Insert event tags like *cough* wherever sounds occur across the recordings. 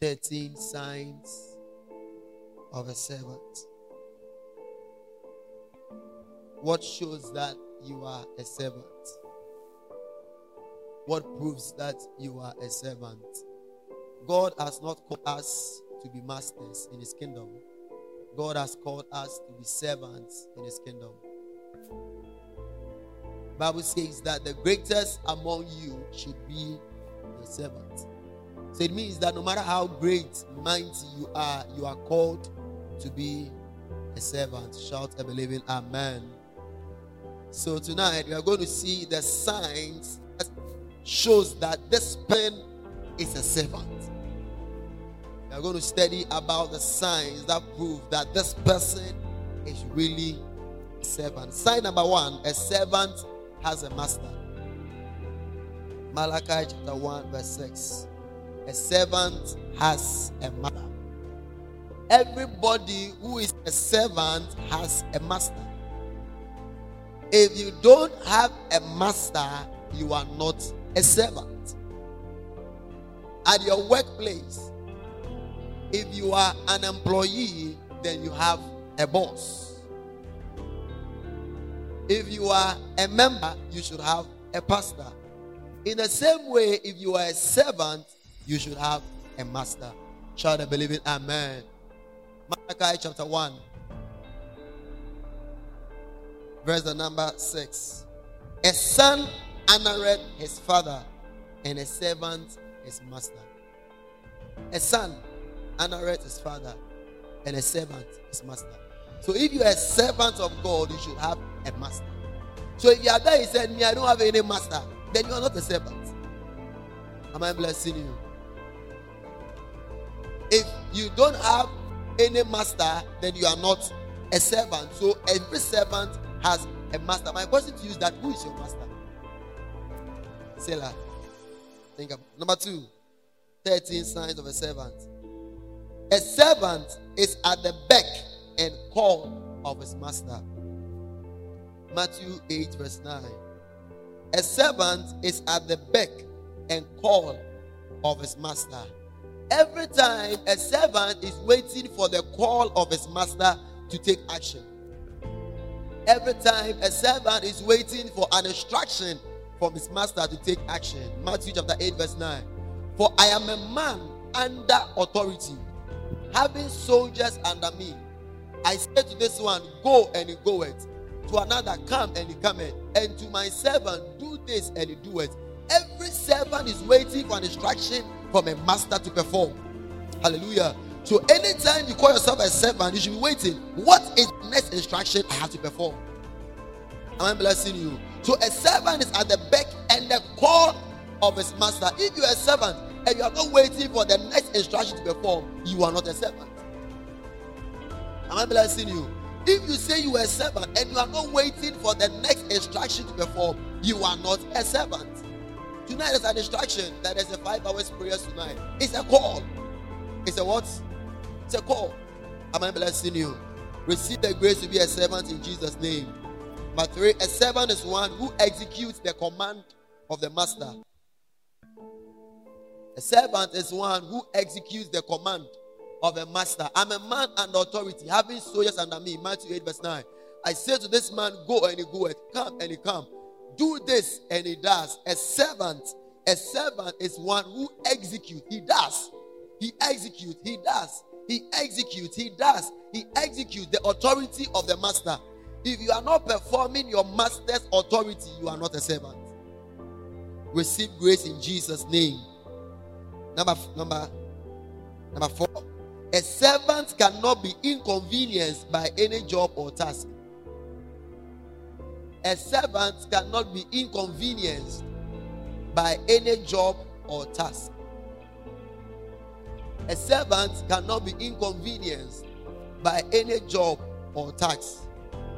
13 signs of a servant. What shows that you are a servant? What proves that you are a servant? God has not called us to be masters in his kingdom. God has called us to be servants in his kingdom. Bible says that the greatest among you should be your servant. So it means that no matter how great, mighty you are, you are called to be a servant. Shout a believing Amen. So tonight we are going to see the signs that shows that this pen is a servant. We are going to study about the signs that prove that this person is really a servant. Sign number one: a servant has a master. Malachi chapter 1, verse 6. A servant has a master. Everybody who is a servant has a master. If you don't have a master, you are not a servant. At your workplace, if you are an employee, then you have a boss. If you are a member, you should have a pastor. In the same way, if you are a servant, you should have a master. Shout believe believing Amen. Malachi chapter 1 verse number 6. A son honored his father, and a servant his master. A son honored his father, and a servant his master. So if you are a servant of God, you should have a master. So if you are there, he said, Me, I don't have any master, then you are not a servant. Am I blessing you? If you don't have any master, then you are not a servant. So every servant has a master. My question to you is that who is your master? Sailor. Think about number two. 13 signs of a servant. A servant is at the beck and call of his master. Matthew 8, verse 9. A servant is at the beck and call of his master. Every time a servant is waiting for the call of his master to take action. Every time a servant is waiting for an instruction from his master to take action. Matthew chapter 8, verse 9. For I am a man under authority, having soldiers under me. I say to this one, Go and he goeth. To another, Come and he cometh. And to my servant, Do this and he doeth. Every servant is waiting for an instruction from a master to perform. Hallelujah. So anytime you call yourself a servant, you should be waiting. What is the next instruction I have to perform? Am I blessing you? So a servant is at the beck and the call of his master. If you're a servant and you are not waiting for the next instruction to perform, you are not a servant. Am I blessing you? If you say you are a servant and you are not waiting for the next instruction to perform, you are not a servant. Tonight is an instruction that is a five hours prayer tonight. It's a call. It's a what? It's a call. Am I blessing you? Receive the grace to be a servant in Jesus' name. Number three, a servant is one who executes the command of the master. A servant is one who executes the command of a master. I'm a man under authority, having soldiers under me. Matthew 8, verse 9. I say to this man, Go and he goeth, come and he come. Do this and he does. A servant, a servant is one who executes. He does. He executes. He does. He executes, he does, he executes the authority of the master. If you are not performing your master's authority, you are not a servant. Receive grace in Jesus' name. Number number number four. A servant cannot be inconvenienced by any job or task. A servant cannot be inconvenienced by any job or task. A servant cannot be inconvenienced by any job or tax.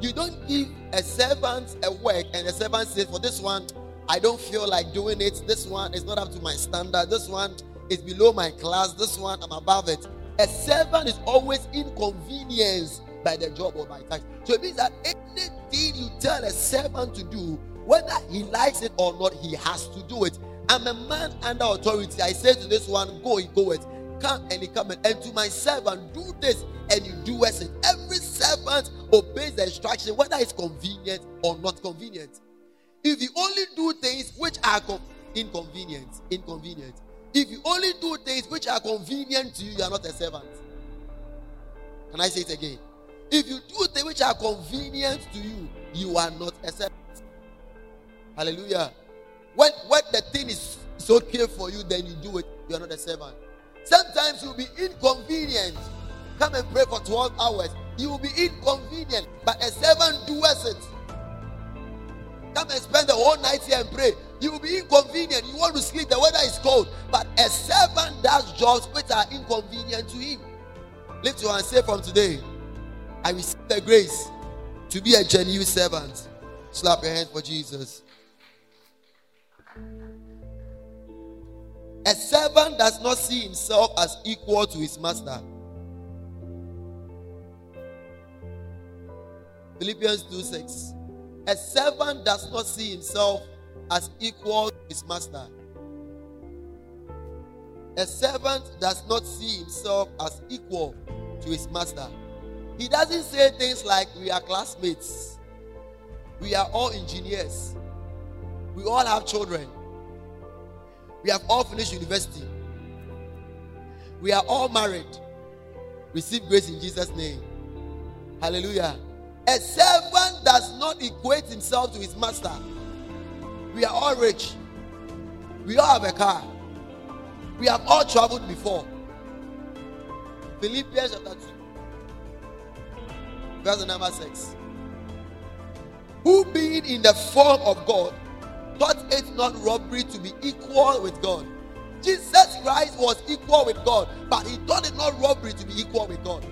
You don't give a servant a work and the servant says, For this one, I don't feel like doing it. This one is not up to my standard. This one is below my class. This one, I'm above it. A servant is always inconvenienced by the job or by tax. So it means that anything you tell a servant to do, whether he likes it or not, he has to do it. I'm a man under authority. I say to this one, go, he go it come and he come and, to my servant, do this, and you do as it. Every servant obeys the instruction, whether it's convenient or not convenient. If you only do things which are com- inconvenient, inconvenient. If you only do things which are convenient to you, you are not a servant. Can I say it again? If you do things which are convenient to you, you are not a servant. Hallelujah. When when the thing is, is okay for you, then you do it. You are not a servant. Sometimes you'll be inconvenient. Come and pray for 12 hours. You will be inconvenient, but a servant does it. Come and spend the whole night here and pray. You will be inconvenient. You want to sleep. The weather is cold. But a servant does jobs which are inconvenient to him. Lift your hand say from today, I receive the grace to be a genuine servant. Slap your hands for Jesus. A servant does not see himself as equal to his master. Philippians 2 6. A servant does not see himself as equal to his master. A servant does not see himself as equal to his master. He doesn't say things like, We are classmates, we are all engineers, we all have children. We have all finished university. We are all married. Receive grace in Jesus' name. Hallelujah. A servant does not equate himself to his master. We are all rich. We all have a car. We have all traveled before. Philippians chapter 2, verse number 6. Who being in the form of God thought it not robbery to be equal with God. Jesus Christ was equal with God, but he thought it not robbery to be equal with God.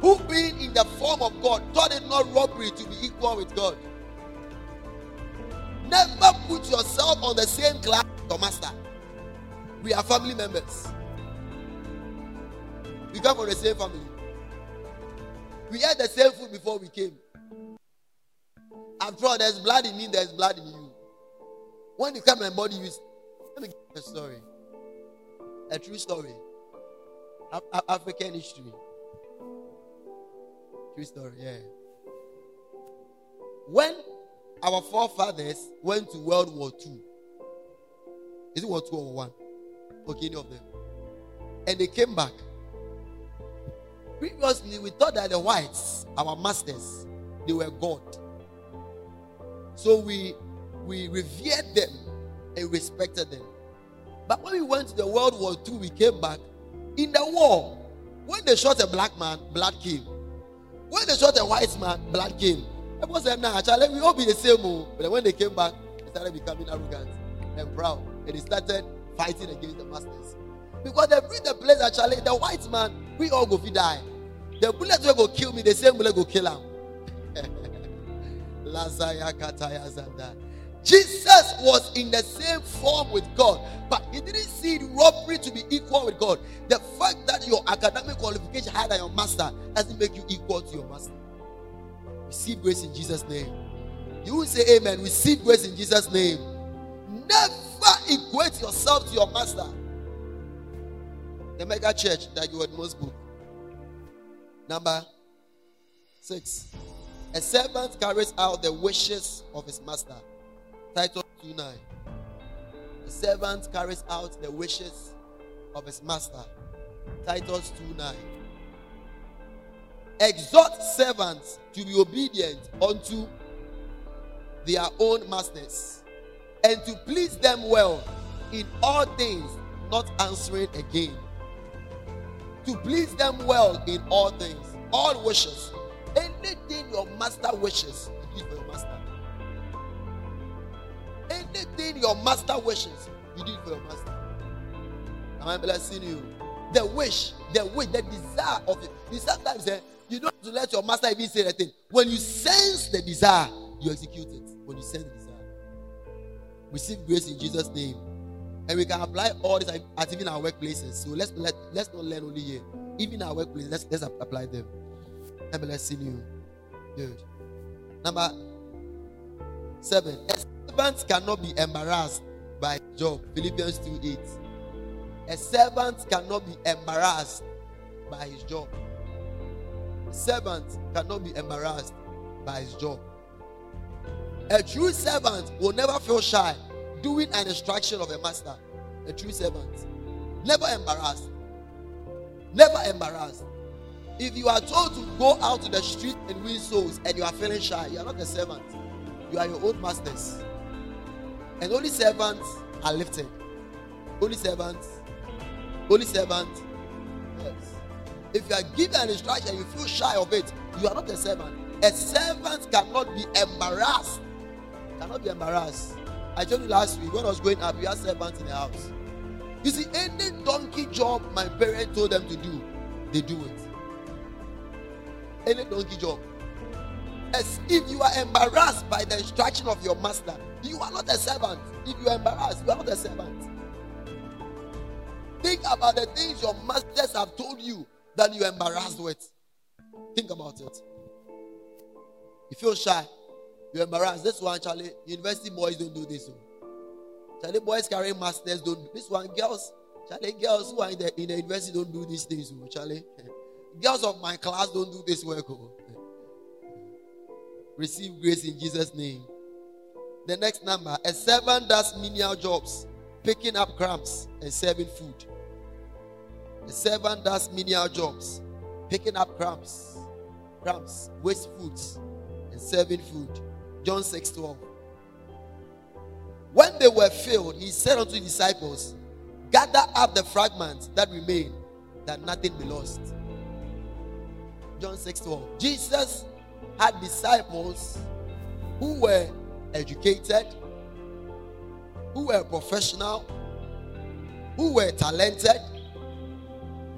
Who being in the form of God thought it not robbery to be equal with God. Never put yourself on the same class with your master. We are family members. We come from the same family. We ate the same food before we came. After all, there's blood in me, there's blood in you. When you come and body, you let me give you a story. A true story. African history. True story, yeah. When our forefathers went to World War II, is it World War II or One? Okay, any of them. And they came back. Previously, we thought that the whites, our masters, they were God. So we we revered them and respected them. But when we went to the World War II, we came back. In the war, when they shot a black man, blood came. When they shot a white man, blood came. Everyone said, nah, actually, we all be the same. Oh. But when they came back, they started becoming arrogant and proud. And they started fighting against the masters. Because they bring the place actually, the white man, we all go fi die. The bullet will go kill me, the same bullet go kill him. *laughs* Jesus was in the same form with God, but he didn't see robbery to be equal with God. The fact that your academic qualification higher than your master doesn't make you equal to your master. Receive grace in Jesus' name. You will say amen. Receive grace in Jesus' name. Never equate yourself to your master. The mega church that you had most. Number six. A servant carries out the wishes of his master. Titus 2 9. A servant carries out the wishes of his master. Titus 2 9. Exhort servants to be obedient unto their own masters and to please them well in all things, not answering again. To please them well in all things, all wishes Anything your master wishes, you do for your master. Anything your master wishes, you do for your master. Am I blessing you? The wish, the wish, the desire of it. You sometimes eh, you don't have to let your master even say anything. When you sense the desire, you execute it. When you sense the desire, receive grace in Jesus' name. And we can apply all this at even our workplaces. So let's let let's not learn only here. Even our workplace, let's let's apply them. I'm blessing you. Good. Number seven. A servant cannot be embarrassed by job. Philippians 2 8. A servant cannot be embarrassed by his job. A servant cannot be embarrassed by his job. A true servant will never feel shy doing an instruction of a master. A true servant. Never embarrassed. Never embarrassed. If you are told to go out to the street and win souls and you are feeling shy, you are not a servant. You are your own masters. And only servants are lifted. Only servants. Only servants. Yes. If you are given an instruction, and you feel shy of it, you are not a servant. A servant cannot be embarrassed. Cannot be embarrassed. I told you last week when I was going up, we had servants in the house. You see, any donkey job my parents told them to do, they do it. Any donkey job. As if you are embarrassed by the instruction of your master, you are not a servant. If you are embarrassed, you are not a servant. Think about the things your masters have told you that you are embarrassed with. Think about it. You feel shy, you're embarrassed. This one, Charlie, university boys don't do this. Oh. Charlie boys carrying masters don't. This one, girls, Charlie girls who are in the, in the university don't do these things. Oh, Charlie, girls of my class don't do this work. Oh. Receive grace in Jesus' name. The next number: a servant does menial jobs, picking up crumbs and serving food. A servant does menial jobs, picking up crumbs, crumbs, waste foods, and serving food. John 6 12. When they were filled, he said unto the disciples, Gather up the fragments that remain, that nothing be lost. John 6 12. Jesus had disciples who were educated, who were professional, who were talented.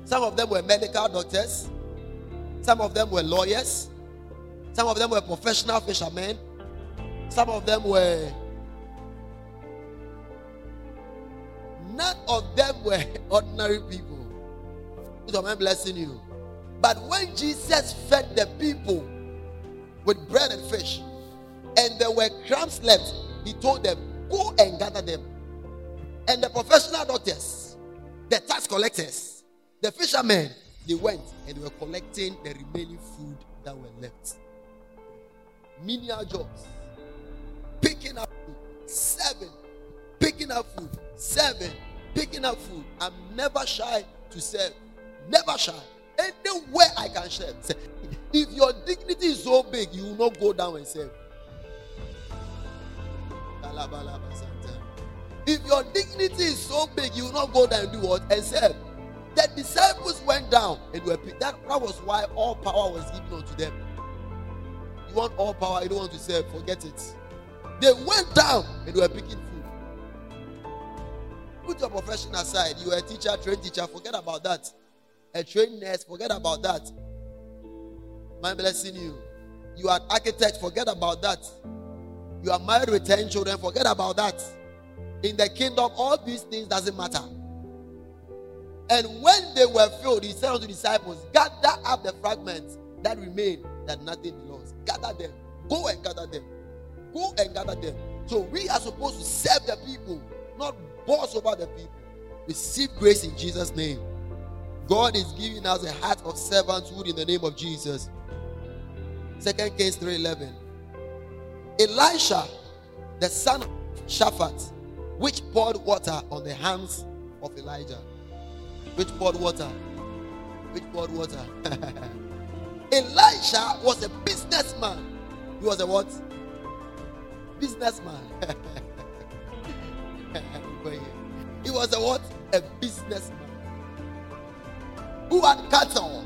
Some of them were medical doctors, some of them were lawyers, some of them were professional fishermen, some of them were None of them were *laughs* ordinary people. So I'm blessing you. But when Jesus fed the people with bread and fish, and there were crumbs left, he told them, Go and gather them. And the professional doctors, the tax collectors, the fishermen, they went and they were collecting the remaining food that were left. Menial jobs, picking up food, seven, picking up food, Seven, picking up food. I'm never shy to serve. Never shy. Anywhere I can serve. If your dignity is so big, you will not go down and serve. If your dignity is so big, you will not go down and do what? And serve. The disciples went down and were picked. That, that was why all power was given unto them. You want all power, you don't want to serve, forget it. They went down and they were picking food. Put your profession aside. You are a teacher, trained teacher. Forget about that. A trained nurse. Forget about that. My blessing you. You are an architect. Forget about that. You are married with 10 children. Forget about that. In the kingdom, all these things doesn't matter. And when they were filled, he said unto the disciples, Gather up the fragments that remain, that nothing belongs. Gather them. Go and gather them. Go and gather them. So we are supposed to serve the people, not boss over the people. Receive grace in Jesus' name. God is giving us a heart of servanthood in the name of Jesus. Second Kings 3:11. Elisha, the son of Shaphat, which poured water on the hands of Elijah. Which poured water? Which poured water? *laughs* Elisha was a businessman. He was a what? Businessman. *laughs* He was a what? A businessman who had cattle.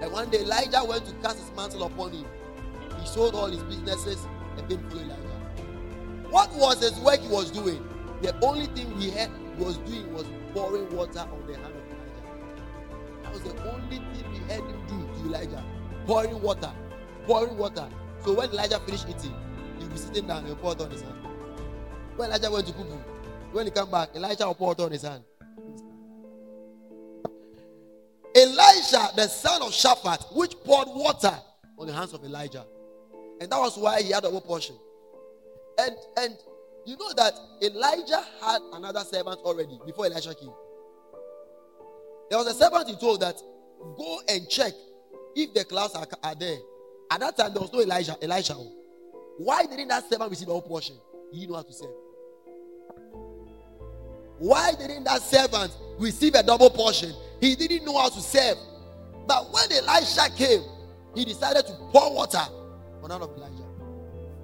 And one day Elijah went to cast his mantle upon him. He sold all his businesses and then followed Elijah. What was his work he was doing? The only thing he had he was doing was pouring water on the hand of Elijah. That was the only thing we had him do to Elijah. Pouring water. Pouring water. So when Elijah finished eating, he sitting down and poured on his hand. When Elijah went to poo when he came back, Elijah will pour on his hand. Elisha, the son of Shaphat, which poured water on the hands of Elijah. And that was why he had a double portion. And and you know that Elijah had another servant already before Elijah came. There was a servant he told that go and check if the clouds are, are there. At that time, there was no Elijah. Elijah. Why didn't that servant receive the whole portion? He didn't know how to serve. Why didn't that servant receive a double portion? He didn't know how to serve. But when Elisha came, he decided to pour water on none of Elijah.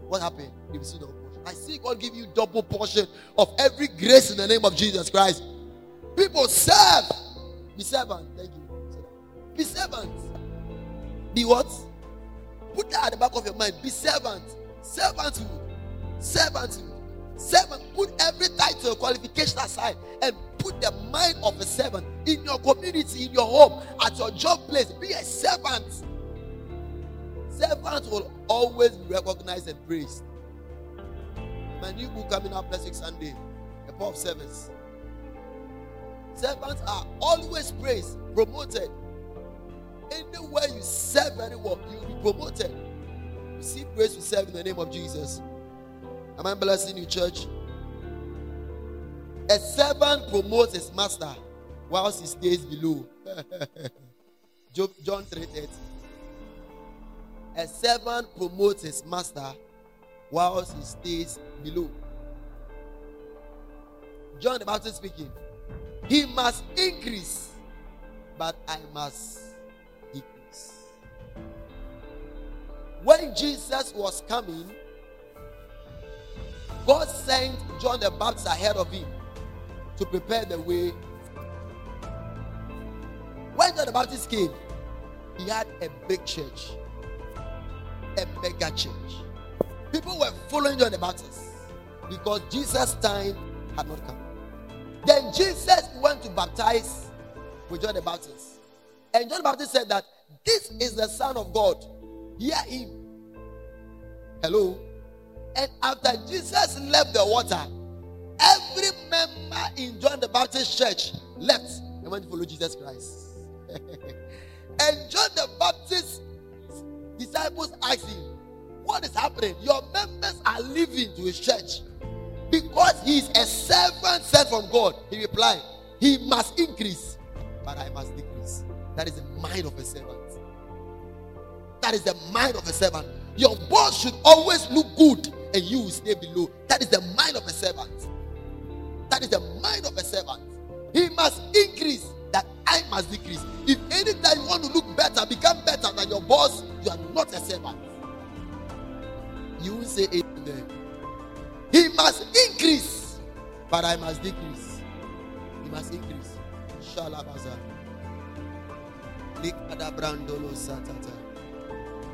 What happened? He received double portion. I see God give you double portion of every grace in the name of Jesus Christ. People serve. Be servant. Thank you. Be servant. Be what? Put that at the back of your mind. Be servant. Servanthood. Servanthood. Servant. Put every title, qualification aside and put the mind of a servant in your community, in your home, at your job place. Be a servant. Servants will always be recognized and praised. My new book coming up next Sunday, a of service. Servants are always praised, promoted. Anywhere you serve anyone, you'll be promoted. Receive grace to serve in the name of Jesus. Am I blessing you, church? A servant promotes his master whilst he stays below. *laughs* John 3:30. A servant promotes his master whilst he stays below. John the Baptist speaking. He must increase, but I must When Jesus was coming, God sent John the Baptist ahead of him to prepare the way. When John the Baptist came, he had a big church a mega church. People were following John the Baptist because Jesus' time had not come. Then Jesus went to baptize with John the Baptist. And John the Baptist said that this is the Son of God. Hear him. Hello. And after Jesus left the water, every member in John the Baptist church left and went to follow Jesus Christ. *laughs* and John the Baptist disciples asked him, What is happening? Your members are leaving to his church because he is a servant sent from God. He replied, He must increase, but I must decrease. That is the mind of a servant. That is the mind of a servant. Your boss should always look good and you will stay below. That is the mind of a servant. That is the mind of a servant. He must increase that I must decrease. If anytime you want to look better, become better than your boss, you are not a servant. You will say amen. He must increase, but I must decrease. He must increase. Shalabaza.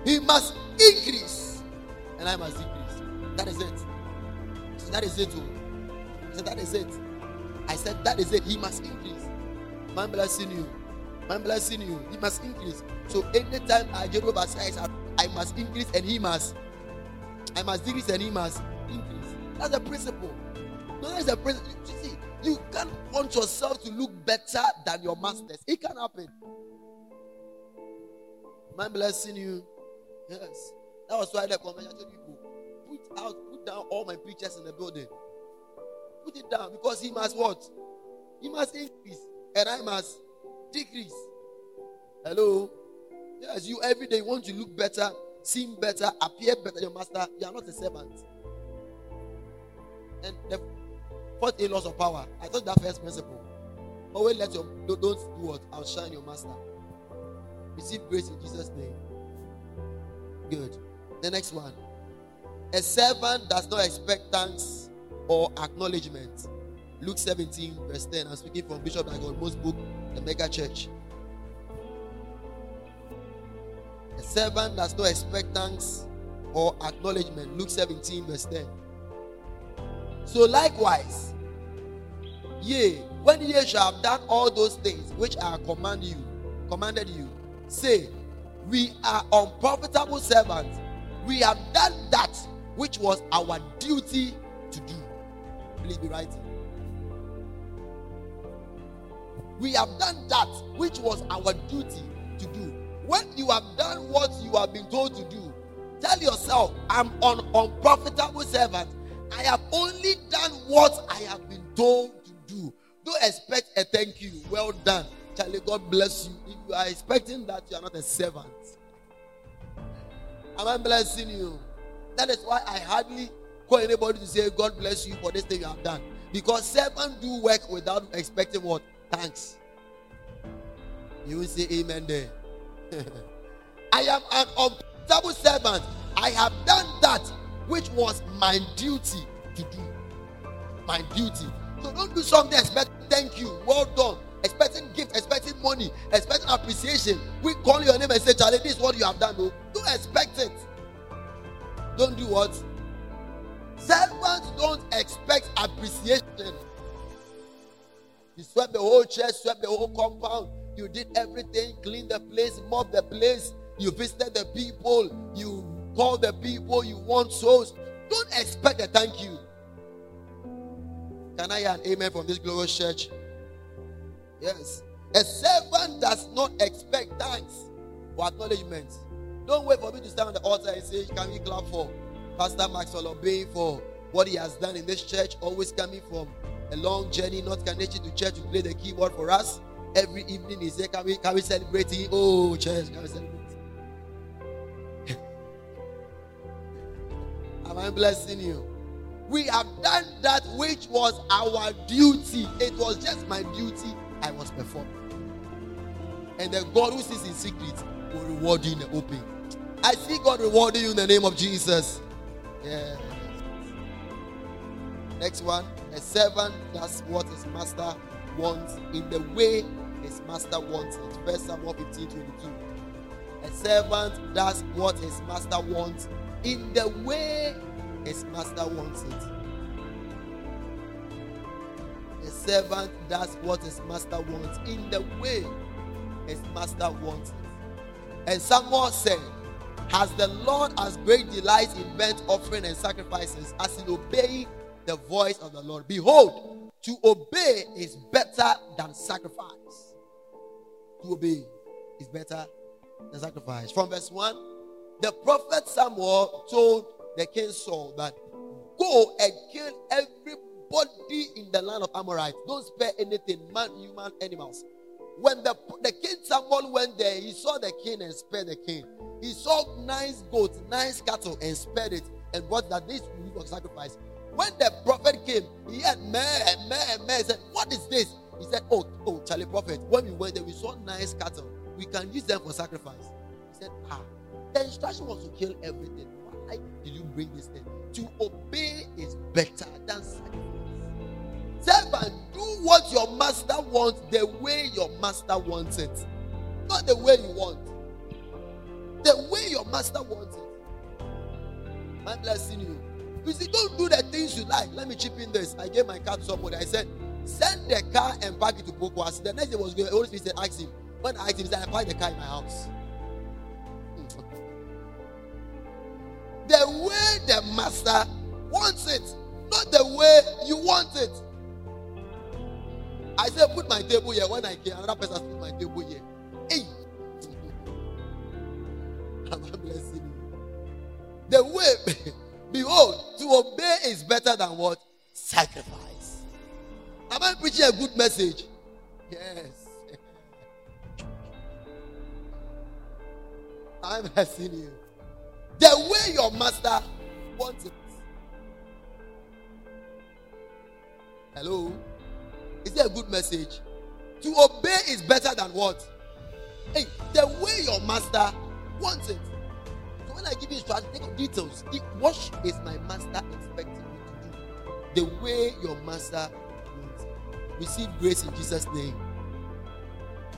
He must increase, and I must decrease. That is it. So that is it. Oh. Too. I said, that is it. I said, that is it. He must increase. I'm blessing you. I'm blessing you. He must increase. So anytime I Jehovah says I must increase and he must, I must decrease and he must increase. That's the principle. No, that's the principle. You see, you can't want yourself to look better than your masters. It can happen. I'm blessing you. Yes. That was why the convention people put out, put down all my pictures in the building. Put it down because he must what? He must increase and I must decrease. Hello? Yes, you every day want to look better, seem better, appear better your master. You are not a servant. And the fourth a loss of power. I thought that first principle. Always let your don't, don't do what? Outshine your master. Receive grace in Jesus' name. Good. The next one. A servant does not expect thanks or acknowledgement Luke 17, verse 10. I'm speaking from Bishop most book, The Mega Church. A servant does not expect thanks or acknowledgement. Luke 17, verse 10. So likewise, yea, when ye shall have done all those things which I command you, commanded you, say, We are unprofitable servants. We have done that which was our duty to do. Please be writing. We have done that which was our duty to do. When you have done what you have been told to do, tell yourself, I'm an unprofitable servant. I have only done what I have been told to do. Don't expect a thank you. Well done. Charlie, God bless you. If you are expecting that, you are not a servant. Am I blessing you? That is why I hardly call anybody to say, God bless you for this thing you have done. Because servants do work without expecting what? Thanks. You will say amen there. *laughs* I am an unprofitable servant. I have done that which was my duty to do. My duty. So don't do something expect thank you, well done, expecting gift, expecting money, expecting appreciation. We call your name and say, Charlie, this is what you have done. No, don't expect it. Don't do what? Servants don't expect appreciation. You swept the whole church, swept the whole compound. You did everything, cleaned the place, mopped the place. You visited the people. You called the people. You want souls. Don't expect a thank you. Can I hear an amen from this glorious church? Yes. A servant does not expect thanks or acknowledgement. Don't wait for me to stand on the altar and say, Can we clap for Pastor Maxwell obeying for what he has done in this church? Always coming from a long journey, not connected to church to play the keyboard for us. Every evening he said, Can we can we celebrate him? Oh, church, can we celebrate? *laughs* Am I blessing you? We have done that which was our duty. It was just my duty I was performing. And the God who sees in secret will reward you in the open. I see God rewarding you in the name of Jesus. Next one. A servant does what his master wants in the way his master wants it. First Samuel 15 22. A servant does what his master wants in the way his master wants it. Servant does what his master wants in the way his master wants it. And Samuel said, Has the Lord as great delight in burnt offering and sacrifices as in obeying the voice of the Lord? Behold, to obey is better than sacrifice. To obey is better than sacrifice. From verse 1, the prophet Samuel told the king Saul that go and kill everybody in the land of Amorites. Don't spare anything, man, human, animals. When the, the king Samuel went there, he saw the king and spared the king. He saw nice goats, nice cattle, and spared it and brought that this was sacrifice. When the prophet came, he had man, man, man. He said, What is this? He said, Oh, oh, Charlie Prophet, when we went there, we saw nice cattle. We can use them for sacrifice. He said, Ah, the instruction was to kill everything. Why did you bring this thing? To obey is better than sacrifice. Servant, do what your master wants the way your master wants it, not the way you want. The way your master wants it. I'm blessing you. You see, don't do the things you like. Let me chip in this. I gave my car to somebody. I said, send the car and park it to Pokuase. The next day was going. Holy Spirit said, ask him. When I asked him, he said, I parked the car in my house. The way the master wants it, not the way you want it. I said, put my table here. When I came, another person put my table here. Hey, *laughs* I'm blessing you. The way, *laughs* behold, to obey is better than what? Sacrifice. Am I preaching a good message? Yes. *laughs* I'm blessing you the way your master wants it. Hello? Is there a good message? To obey is better than what? Hey, the way your master wants it. So when I give you instructions, think details. What is my master expecting me to do? The way your master wants it. Receive grace in Jesus' name.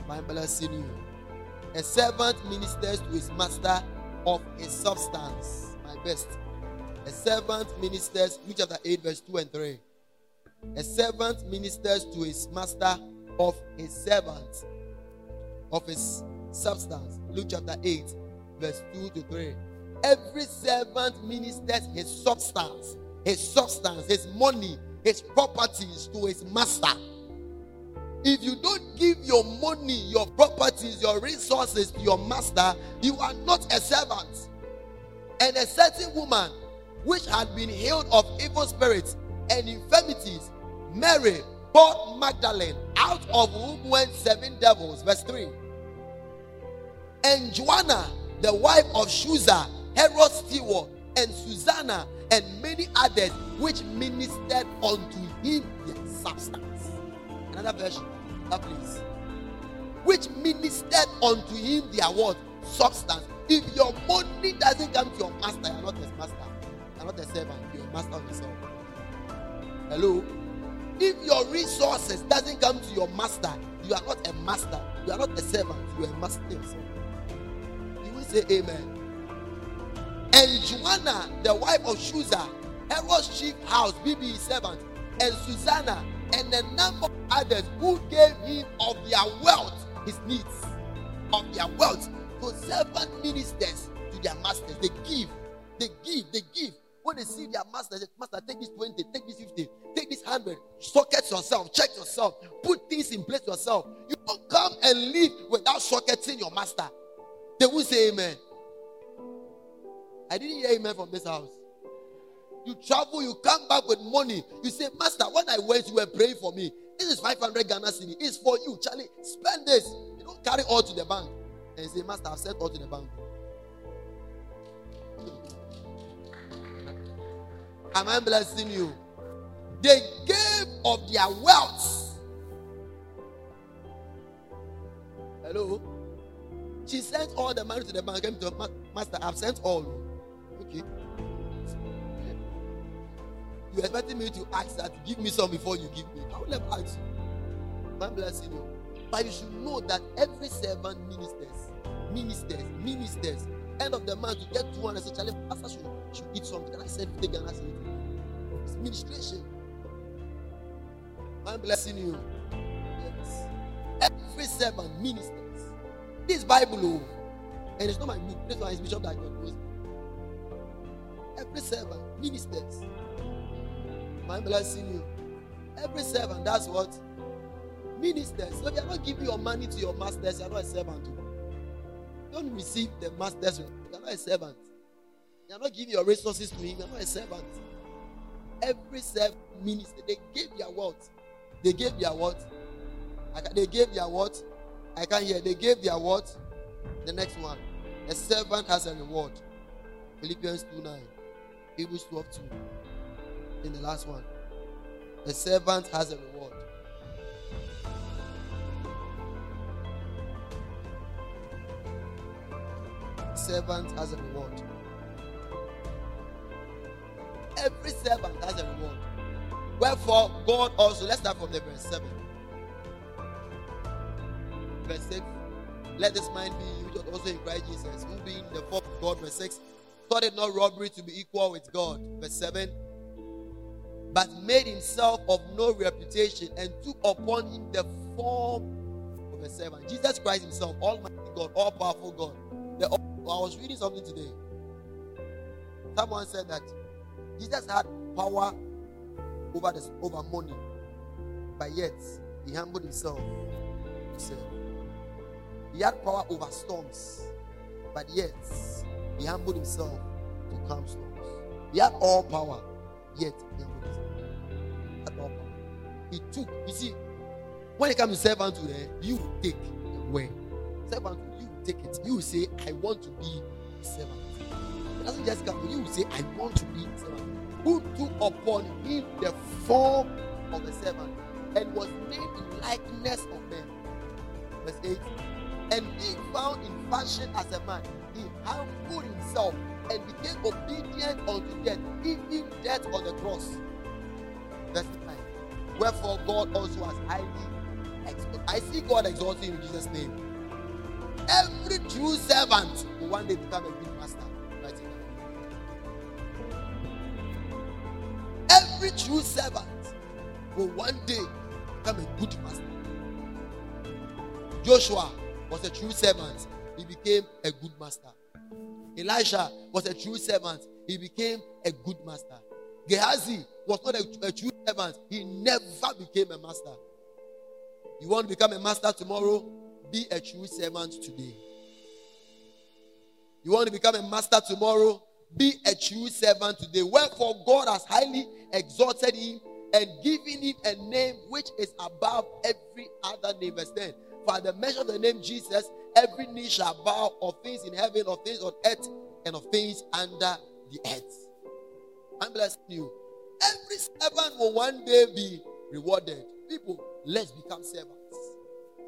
My blessing you. A servant ministers to his master of his substance. My best. A servant ministers, Luke chapter 8, verse 2 and 3. A servant ministers to his master of his servant, of his substance. Luke chapter 8, verse 2 to 3. Every servant ministers his substance, his substance, his money, his properties to his master. If you don't give your money, your properties, your resources to your master, you are not a servant. And a certain woman which had been healed of evil spirits and infirmities, Mary, called Magdalene, out of whom went seven devils. Verse 3. And Joanna, the wife of Chuza, Herod's steward, and Susanna, and many others, which ministered unto him their substance. Another version, that please. Which ministered unto him their what? Substance. If your money doesn't come to your master, you're not his master. You're not a servant. You're a master of yourself. Hello? If your resources doesn't come to your master, you are not a master. You are not a servant. You are a master yourself. You will say amen. And Joanna, the wife of Chuza, Herod's chief house, BB servant, and Susanna, and a number of others who gave him of their wealth, his needs, of their wealth. So servant ministers to their masters. They give, they give, they give. When they see their master, they say, Master, take this 20, take this 50, take this 100, socket yourself, check yourself, put things in place yourself. You don't come and leave without socketing your master. They will say amen. I didn't hear amen from this house. You travel, you come back with money. You say, Master, when I went, you were praying for me. This is 500 Ghana cedi. It's for you, Charlie. Spend this. You don't carry all to the bank. And say, Master, I've sent all to the bank. Am I blessing you? They gave of their wealth. Hello? She sent all the money to the bank. Came to Master, I've sent all. You expecting me to ask that give me some before you give me. I will never ask you. I'm blessing you. But you should know that every servant ministers, ministers, ministers. End of the month, you get 200. Say, Charlie, pastor should, should eat something. And I said, take I said, it's ministration. I'm blessing you. Yes. Every servant ministers. This Bible, oh, and it's not my book. This one is Bishop that God knows. Every servant ministers. I'm blessing you. Every servant, that's what ministers. So if you're not giving your money to your masters, you're not a servant. Don't receive the master's. You're not a servant. You're not giving your resources to him. You're not a servant. Every servant minister, they gave their what? They gave their what? They gave their what? I can't hear. They gave their what? The next one. A servant has a reward. Philippians 2 9. Hebrews 12 2. In the last one. The servant has a reward. servant has a reward. Every servant has a reward. Wherefore, God also, let's start from the verse 7. Verse 6. Let this mind be which also in Christ Jesus, who being the form of God, verse 6, thought it not robbery to be equal with God, verse 7, but made himself of no reputation and took upon him the form of a servant. Jesus Christ himself, Almighty God, all powerful God, the oh, I was reading something today. Someone said that Jesus had power over the, over money, but yet he humbled himself He had power over storms, but yet he humbled himself to calm storms. He had all power, yet he humbled himself. He took, you see, when it comes to servanthood, eh, you take away. you take it. You say, I want to be a servant. It doesn't just come. You say, I want to be a servant. Who took upon him the form of a servant and was made in likeness of men. Verse 8. And being found in fashion as a man, he humbled himself and became obedient unto death, even death on the cross. Verse 9. Wherefore God also has highly exalted. I see God exalting in Jesus' name. Every true servant will one day become a good master. Right Every true servant will one day become a good master. Joshua was a true servant. He became a good master. Elisha was a true servant. He became a good master. Gehazi was not a, a true servant. He never became a master. You want to become a master tomorrow? Be a true servant today. You want to become a master tomorrow? Be a true servant today. Wherefore, God has highly exalted him and giving him a name which is above every other name. Verse 10. For the mention of the name Jesus, every knee shall bow of things in heaven, of things on earth, and of things under the earth. I'm blessing you. Every servant will one day be rewarded. People, let's become servants.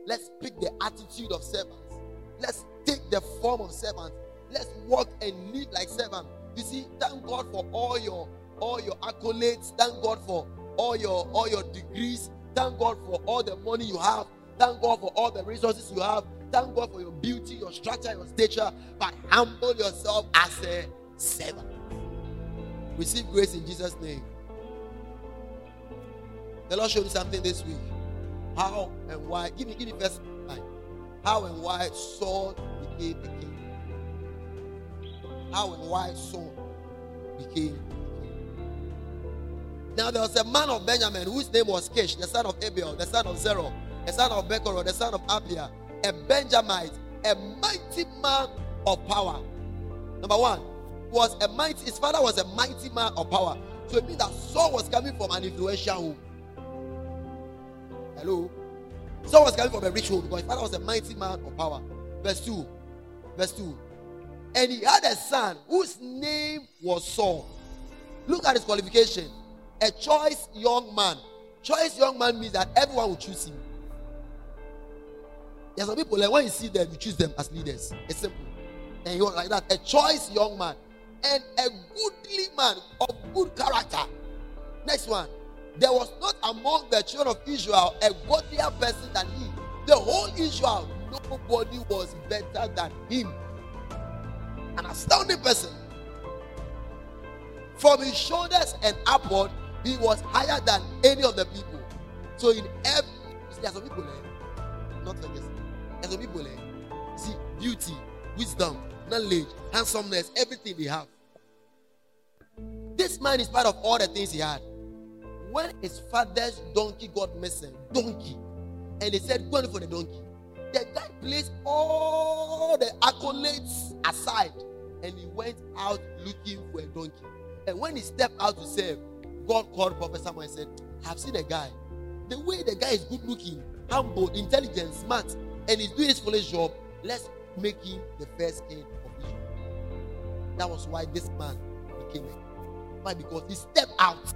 Let's pick the attitude of servants. Let's take the form of servants. Let's walk and live like servants. You see, thank God for all your all your accolades. Thank God for all your all your degrees. Thank God for all the money you have. Thank God for all the resources you have. Thank God for your beauty, your structure, your stature. But humble yourself as a servant. Receive grace in Jesus' name. The Lord showed you something this week. How and why? Give me, give me first line. How and why Saul became a king. How and why Saul became a king. Now there was a man of Benjamin whose name was Kish, the son of Abiel, the son of Zeror, the son of Bechorath, the son of Aphiah, a Benjamite, a mighty man of power. Number one, was a mighty, his father was a mighty man of power. So it means that Saul was coming from an influential home. Hello? Saul was coming from a rich home because his father was a mighty man of power. Verse 2. Verse 2. And he had a son whose name was Saul. Look at his qualification. A choice young man. Choice young man means that everyone will choose him. There's some people like when you see them, you choose them as leaders. It's simple. And you're like that. A choice young man and a goodly man of good character. Next one. There was not among the children of Israel a godlier person than he. The whole Israel, nobody was better than him. An astounding person. From his shoulders and upward, he was higher than any of the people. So in every, there some people, eh? not like this. Some people, eh? See, beauty, wisdom, knowledge, handsomeness, everything they have. This man is part of all the things he had. When his father's donkey got missing, donkey, and they said, Go for the donkey. The guy placed all the accolades aside and he went out looking for a donkey. And when he stepped out to serve, God called Prophet Samuel and said, I've seen a guy. The way the guy is good looking, humble, intelligent, smart, and he's doing his foolish job, let's make him the first king of Israel. That was why this man became a king. Why? Because he stepped out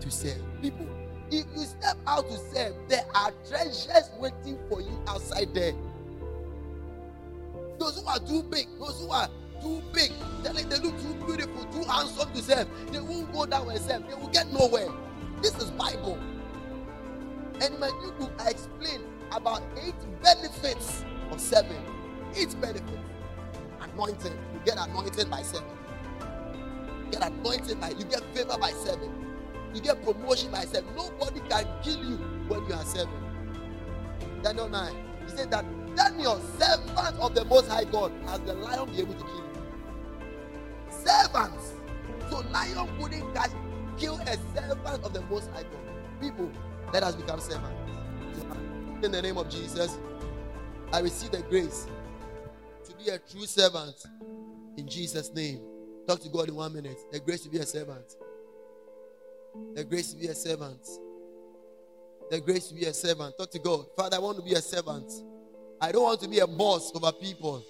to serve people. If you step out to serve, there are treasures waiting for you outside there. Those who are too big, those who are too big, they like they look too beautiful, too handsome to serve. They won't go down and serve. They will get nowhere. This is Bible. And in my new book, I explain about eight benefits of serving. Eight benefits. Anointed. You get anointed by serving. You get anointed by you get favor by serving. You get promotion by serving. Nobody can kill you when you are serving. Daniel 9. He said that Daniel, servant of the most high God, has the lion be able to kill you. Servants. So lion couldn't catch, kill a servant of the most high God. People, let us become servants. In the name of Jesus, I receive the grace to be a true servant in Jesus' name. Talk to God in one minute. The grace to be a servant. The grace to be a servant. The grace to be a servant. Talk to God. Father, I want to be a servant. I don't want to be a boss over people.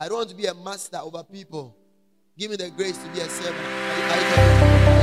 I don't want to be a master over people. Give me the grace to be a servant.